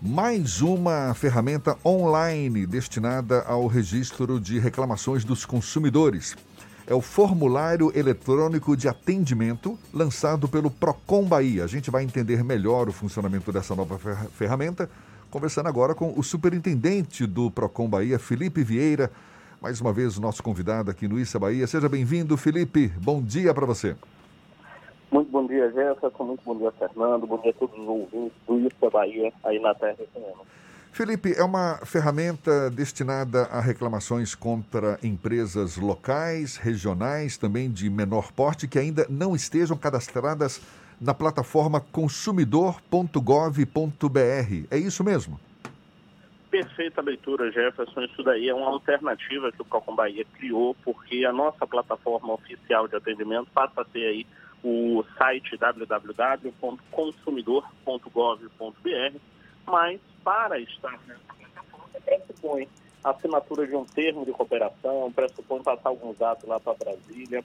Mais uma ferramenta online destinada ao registro de reclamações dos consumidores. É o Formulário Eletrônico de Atendimento, lançado pelo Procon Bahia. A gente vai entender melhor o funcionamento dessa nova ferramenta, conversando agora com o superintendente do Procon Bahia, Felipe Vieira. Mais uma vez, o nosso convidado aqui no Issa Bahia. Seja bem-vindo, Felipe. Bom dia para você. Dia, Jefferson. Muito bom dia, Fernando. Bom dia a todos os ouvintes do Issa Bahia, aí na Terra FM. Felipe, é uma ferramenta destinada a reclamações contra empresas locais, regionais, também de menor porte, que ainda não estejam cadastradas na plataforma consumidor.gov.br. É isso mesmo? Perfeita leitura, Jefferson. Isso daí é uma alternativa que o Procon Bahia criou, porque a nossa plataforma oficial de atendimento passa a ser aí o site www.consumidor.gov.br, mas para estar plataforma pressupõe a assinatura de um termo de cooperação, pressupõe passar alguns dados lá para Brasília,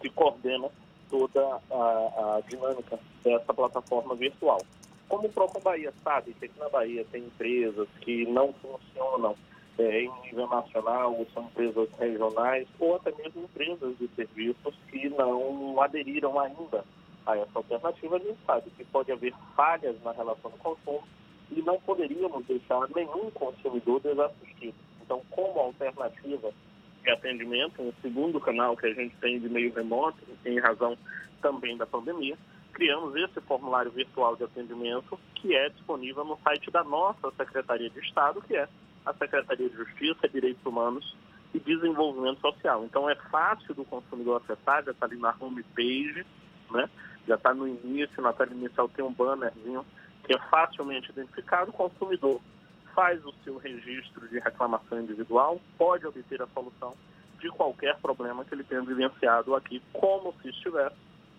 que coordena toda a, a dinâmica dessa plataforma virtual. Como o Procon Bahia sabe que aqui na Bahia tem empresas que não funcionam é, em nível nacional, ou são empresas regionais, ou até mesmo empresas de serviços que não aderiram ainda a essa alternativa, a gente sabe que pode haver falhas na relação do consumo e não poderíamos deixar nenhum consumidor desassistido. Então, como alternativa de atendimento, um segundo canal que a gente tem de meio remoto, em razão também da pandemia, criamos esse formulário virtual de atendimento que é disponível no site da nossa Secretaria de Estado, que é a Secretaria de Justiça, Direitos Humanos e Desenvolvimento Social. Então é fácil do consumidor acessar, já está ali na homepage, né? já está no início, na tela inicial tem um bannerzinho que é facilmente identificado, o consumidor faz o seu registro de reclamação individual, pode obter a solução de qualquer problema que ele tenha vivenciado aqui, como se estivesse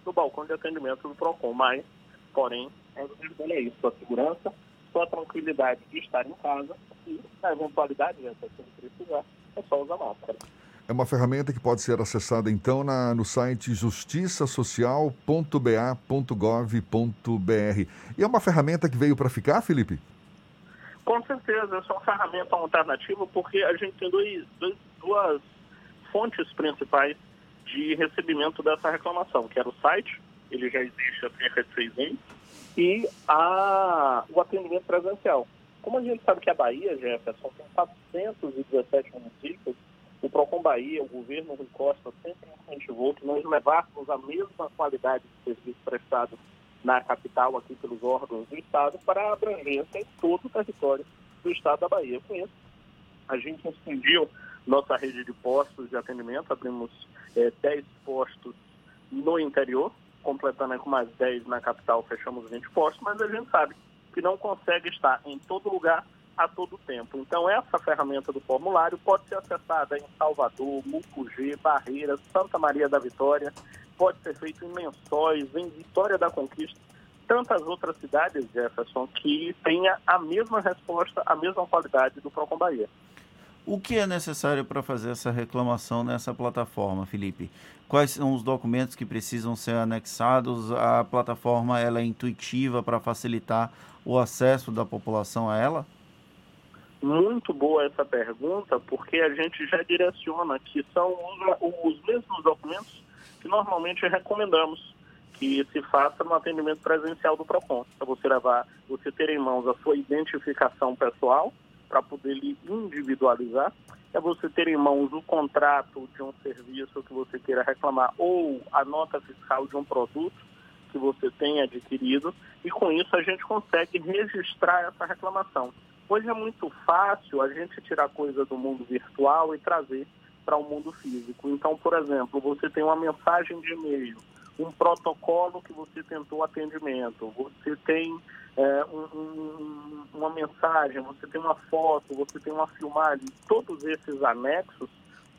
no balcão de atendimento do PROCON. Mas, porém, é isso, a segurança, sua tranquilidade de estar em casa e, na eventualidade, né, se precisar, é só usar máscara. É uma ferramenta que pode ser acessada então na, no site justiçasocial.ba.gov.br. E é uma ferramenta que veio para ficar, Felipe? Com certeza, essa é uma ferramenta alternativa porque a gente tem dois, dois, duas fontes principais de recebimento dessa reclamação, que era o site, ele já existe há cerca de seis anos, e a, o atendimento presencial. Como a gente sabe que a Bahia, Jefferson, tem 417 municípios, o PROCON Bahia, o governo Rui Costa, sempre incentivou que nós levássemos a mesma qualidade de serviço prestado na capital, aqui pelos órgãos do Estado, para a abrangência em todo o território do Estado da Bahia. Com isso, a gente expandiu nossa rede de postos de atendimento, abrimos é, 10 postos no interior, completando com mais 10 na capital, fechamos 20 postos, mas a gente sabe que não consegue estar em todo lugar a todo tempo. Então, essa ferramenta do formulário pode ser acessada em Salvador, Mucugê, Barreiras, Santa Maria da Vitória, pode ser feito em Lençóis, em Vitória da Conquista, tantas outras cidades, Jefferson, que tenha a mesma resposta, a mesma qualidade do Procon Bahia. O que é necessário para fazer essa reclamação nessa plataforma, Felipe? Quais são os documentos que precisam ser anexados? A plataforma ela é intuitiva para facilitar o acesso da população a ela? Muito boa essa pergunta, porque a gente já direciona que são os, os mesmos documentos que normalmente recomendamos que se faça no atendimento presencial do PROCON. Para você levar, você ter em mãos a sua identificação pessoal, para poder individualizar, é você ter em mãos o contrato de um serviço que você queira reclamar ou a nota fiscal de um produto que você tenha adquirido e com isso a gente consegue registrar essa reclamação. Hoje é muito fácil a gente tirar coisa do mundo virtual e trazer para o mundo físico. Então, por exemplo, você tem uma mensagem de e-mail, um protocolo que você tentou atendimento, você tem é, um, um, uma mensagem, você tem uma foto, você tem uma filmagem, todos esses anexos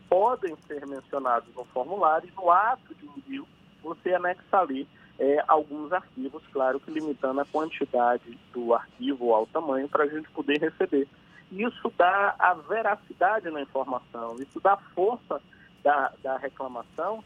podem ser mencionados no formulário e no ato de envio você anexa ali é, alguns arquivos, claro que limitando a quantidade do arquivo ao tamanho para a gente poder receber. Isso dá a veracidade na informação, isso dá força da, da reclamação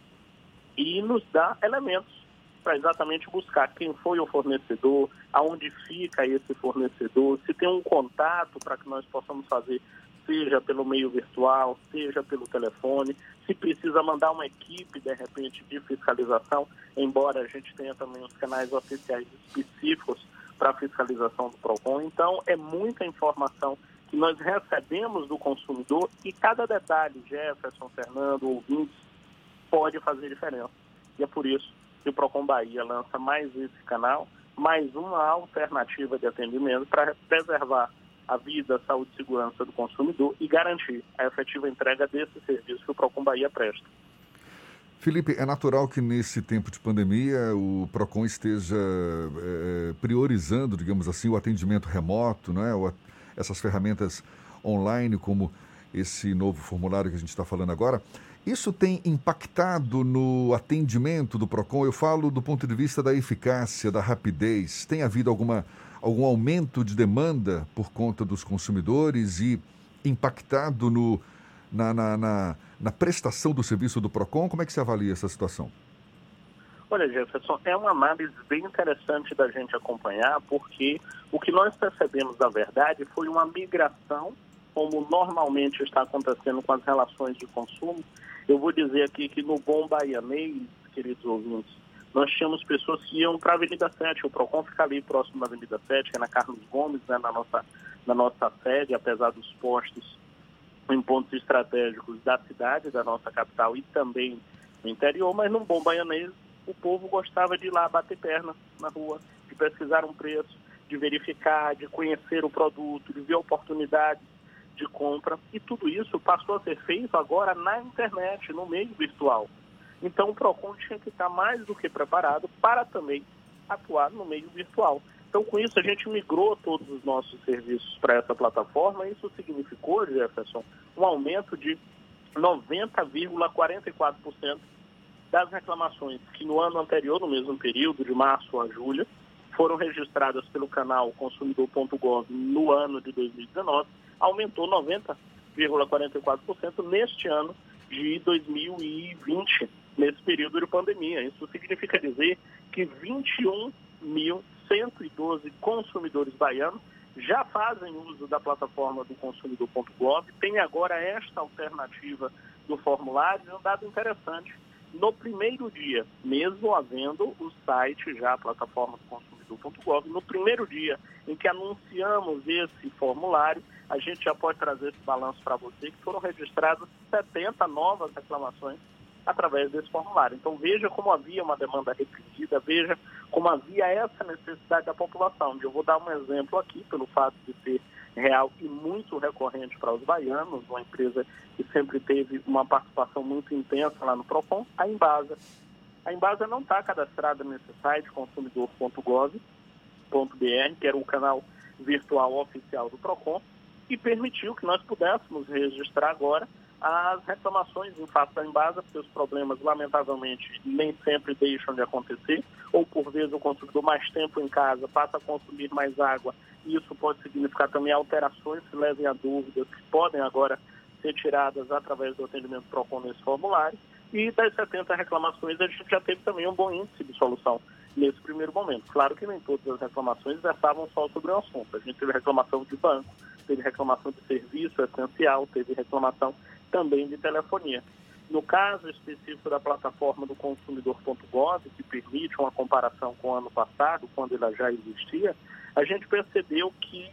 e nos dá elementos para exatamente buscar quem foi o fornecedor, aonde fica esse fornecedor, se tem um contato para que nós possamos fazer, seja pelo meio virtual, seja pelo telefone, se precisa mandar uma equipe, de repente, de fiscalização, embora a gente tenha também os canais oficiais específicos para fiscalização do PROCON. Então, é muita informação que nós recebemos do consumidor e cada detalhe, Jefferson, Fernando, ouvintes, pode fazer diferença. E é por isso que o Procon Bahia lança mais esse canal, mais uma alternativa de atendimento para preservar a vida, saúde e segurança do consumidor e garantir a efetiva entrega desse serviço que o Procon Bahia presta. Felipe, é natural que nesse tempo de pandemia o PROCON esteja é, priorizando, digamos assim, o atendimento remoto, não é? essas ferramentas online, como esse novo formulário que a gente está falando agora. Isso tem impactado no atendimento do PROCON? Eu falo do ponto de vista da eficácia, da rapidez. Tem havido alguma, algum aumento de demanda por conta dos consumidores e impactado no, na, na, na, na prestação do serviço do PROCON? Como é que se avalia essa situação? Olha, Jefferson, é uma análise bem interessante da gente acompanhar, porque o que nós percebemos, na verdade, foi uma migração, como normalmente está acontecendo com as relações de consumo. Eu vou dizer aqui que no Bom Baianês, queridos ouvintes, nós tínhamos pessoas que iam para a Avenida 7, o PROCON fica ali próximo da Avenida 7, que é na Carlos Gomes, né, na, nossa, na nossa sede, apesar dos postos em pontos estratégicos da cidade, da nossa capital e também no interior, mas no Bom Baianês o povo gostava de ir lá bater perna na rua, de pesquisar um preço, de verificar, de conhecer o produto, de ver oportunidades de compra. E tudo isso passou a ser feito agora na internet, no meio virtual. Então o PROCON tinha que estar mais do que preparado para também atuar no meio virtual. Então, com isso, a gente migrou todos os nossos serviços para essa plataforma. Isso significou, Jefferson, um aumento de 90,44% das reclamações que no ano anterior, no mesmo período, de março a julho, foram registradas pelo canal consumidor.gov no ano de 2019, aumentou 90,44% neste ano de 2020, nesse período de pandemia. Isso significa dizer que 21.112 consumidores baianos já fazem uso da plataforma do consumidor.gov, tem agora esta alternativa do formulário, um dado interessante no primeiro dia, mesmo havendo o site já, a plataforma do no primeiro dia em que anunciamos esse formulário, a gente já pode trazer esse balanço para você, que foram registradas 70 novas reclamações através desse formulário. Então veja como havia uma demanda repetida, veja como havia essa necessidade da população. Eu vou dar um exemplo aqui, pelo fato de ser real e muito recorrente para os baianos, uma empresa que sempre teve uma participação muito intensa lá no PROCON, a Embasa. A Embasa não está cadastrada nesse site, consumidor.gov.br, que era o canal virtual oficial do PROCON, e permitiu que nós pudéssemos registrar agora as reclamações em face da Embasa, porque os problemas, lamentavelmente, nem sempre deixam de acontecer, ou por vezes o consumidor mais tempo em casa passa a consumir mais água, e isso pode significar também alterações que levem a dúvidas, que podem agora ser tiradas através do atendimento PROCON nesse formulário, e das 70 reclamações a gente já teve também um bom índice de solução nesse primeiro momento. Claro que nem todas as reclamações versavam só sobre o assunto. A gente teve reclamação de banco, teve reclamação de serviço essencial, teve reclamação também de telefonia. No caso específico da plataforma do consumidor.gov, que permite uma comparação com o ano passado, quando ela já existia, a gente percebeu que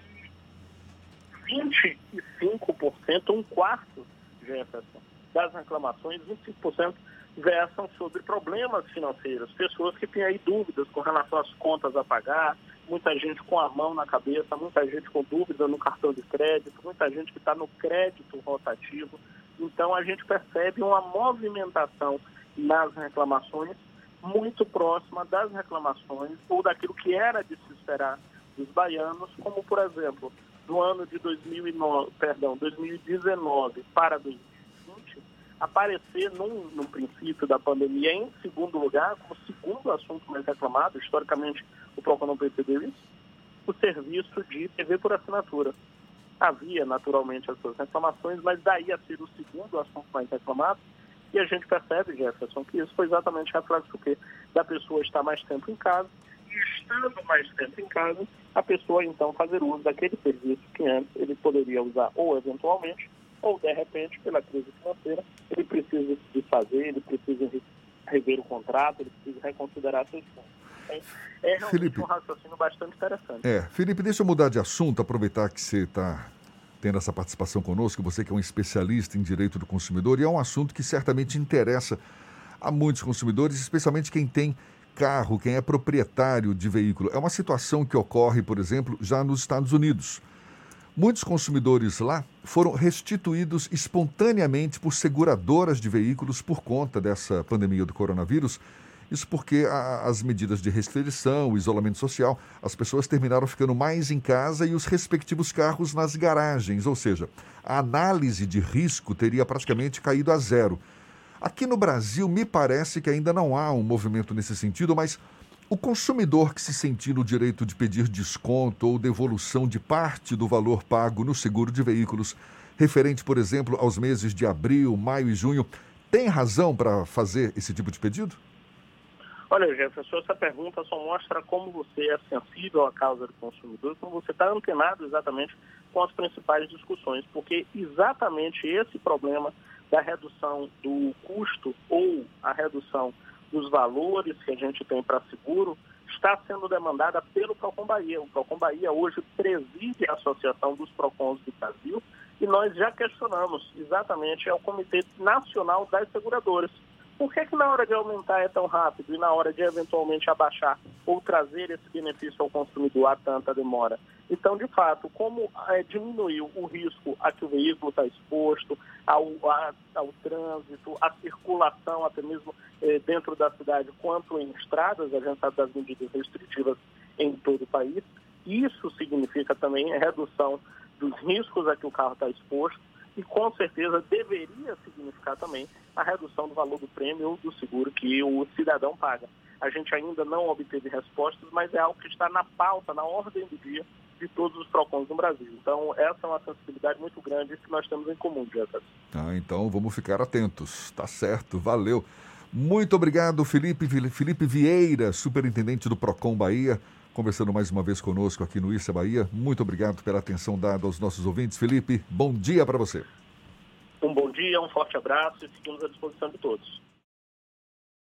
25%, um quarto, Jefferson, das reclamações, 25% versam sobre problemas financeiros, pessoas que têm aí dúvidas com relação às contas a pagar, muita gente com a mão na cabeça, muita gente com dúvida no cartão de crédito, muita gente que está no crédito rotativo. Então a gente percebe uma movimentação nas reclamações muito próxima das reclamações ou daquilo que era de se esperar dos baianos, como por exemplo, do ano de 2009, perdão, 2019 para 2020, aparecer num, princípio da pandemia em segundo lugar, como segundo assunto mais reclamado, historicamente o PROCON não percebeu isso, o serviço de TV por assinatura. Havia naturalmente as suas reclamações, mas daí a ser o segundo assunto mais reclamado, E a gente percebe, Jefferson, que isso foi exatamente reflexo do quê? Da pessoa estar mais tempo em casa e estando mais tempo em casa, a pessoa então fazer uso daquele serviço que antes ele poderia usar ou eventualmente ou de repente pela crise financeira ele precisa desfazer, ele precisa rever o contrato, ele precisa reconsiderar seus pontos. É, é realmente Felipe, um raciocínio bastante interessante. É, Felipe, deixa eu mudar de assunto, aproveitar que você está tendo essa participação conosco, você que é um especialista em direito do consumidor, e é um assunto que certamente interessa a muitos consumidores, especialmente quem tem carro, quem é proprietário de veículo. É uma situação que ocorre, por exemplo, já nos Estados Unidos. Muitos consumidores lá foram restituídos espontaneamente por seguradoras de veículos por conta dessa pandemia do coronavírus isso porque a, as medidas de restrição, o isolamento social, as pessoas terminaram ficando mais em casa e os respectivos carros nas garagens, ou seja, a análise de risco teria praticamente caído a zero. Aqui no Brasil, me parece que ainda não há um movimento nesse sentido, mas o consumidor que se sentir no direito de pedir desconto ou devolução de parte do valor pago no seguro de veículos, referente, por exemplo, aos meses de abril, maio e junho, tem razão para fazer esse tipo de pedido? Olha, Jefferson, essa pergunta só mostra como você é sensível à causa do consumidor, como você está antenado exatamente com as principais discussões, porque exatamente esse problema da redução do custo ou a redução dos valores que a gente tem para seguro está sendo demandada pelo Procon Bahia. O Procon Bahia hoje preside a Associação dos Procons do Brasil e nós já questionamos exatamente ao Comitê Nacional das Seguradoras por que, que na hora de aumentar é tão rápido e na hora de eventualmente abaixar ou trazer esse benefício ao consumidor há tanta demora? Então, de fato, como é, diminuiu o risco a que o veículo está exposto, ao, a, ao trânsito, à circulação, até mesmo é, dentro da cidade, quanto em estradas, a gente sabe das medidas restritivas em todo o país, isso significa também a redução dos riscos a que o carro está exposto e com certeza deveria significar também a redução do valor do prêmio ou do seguro que o cidadão paga. A gente ainda não obteve respostas, mas é algo que está na pauta, na ordem do dia de todos os PROCONs no Brasil. Então, essa é uma sensibilidade muito grande que nós temos em comum, Jefferson. Ah, então vamos ficar atentos. Tá certo, valeu. Muito obrigado, Felipe, Felipe Vieira, superintendente do PROCON Bahia, conversando mais uma vez conosco aqui no Issa Bahia. Muito obrigado pela atenção dada aos nossos ouvintes. Felipe, bom dia para você. Um bom dia, um forte abraço e seguimos à disposição de todos.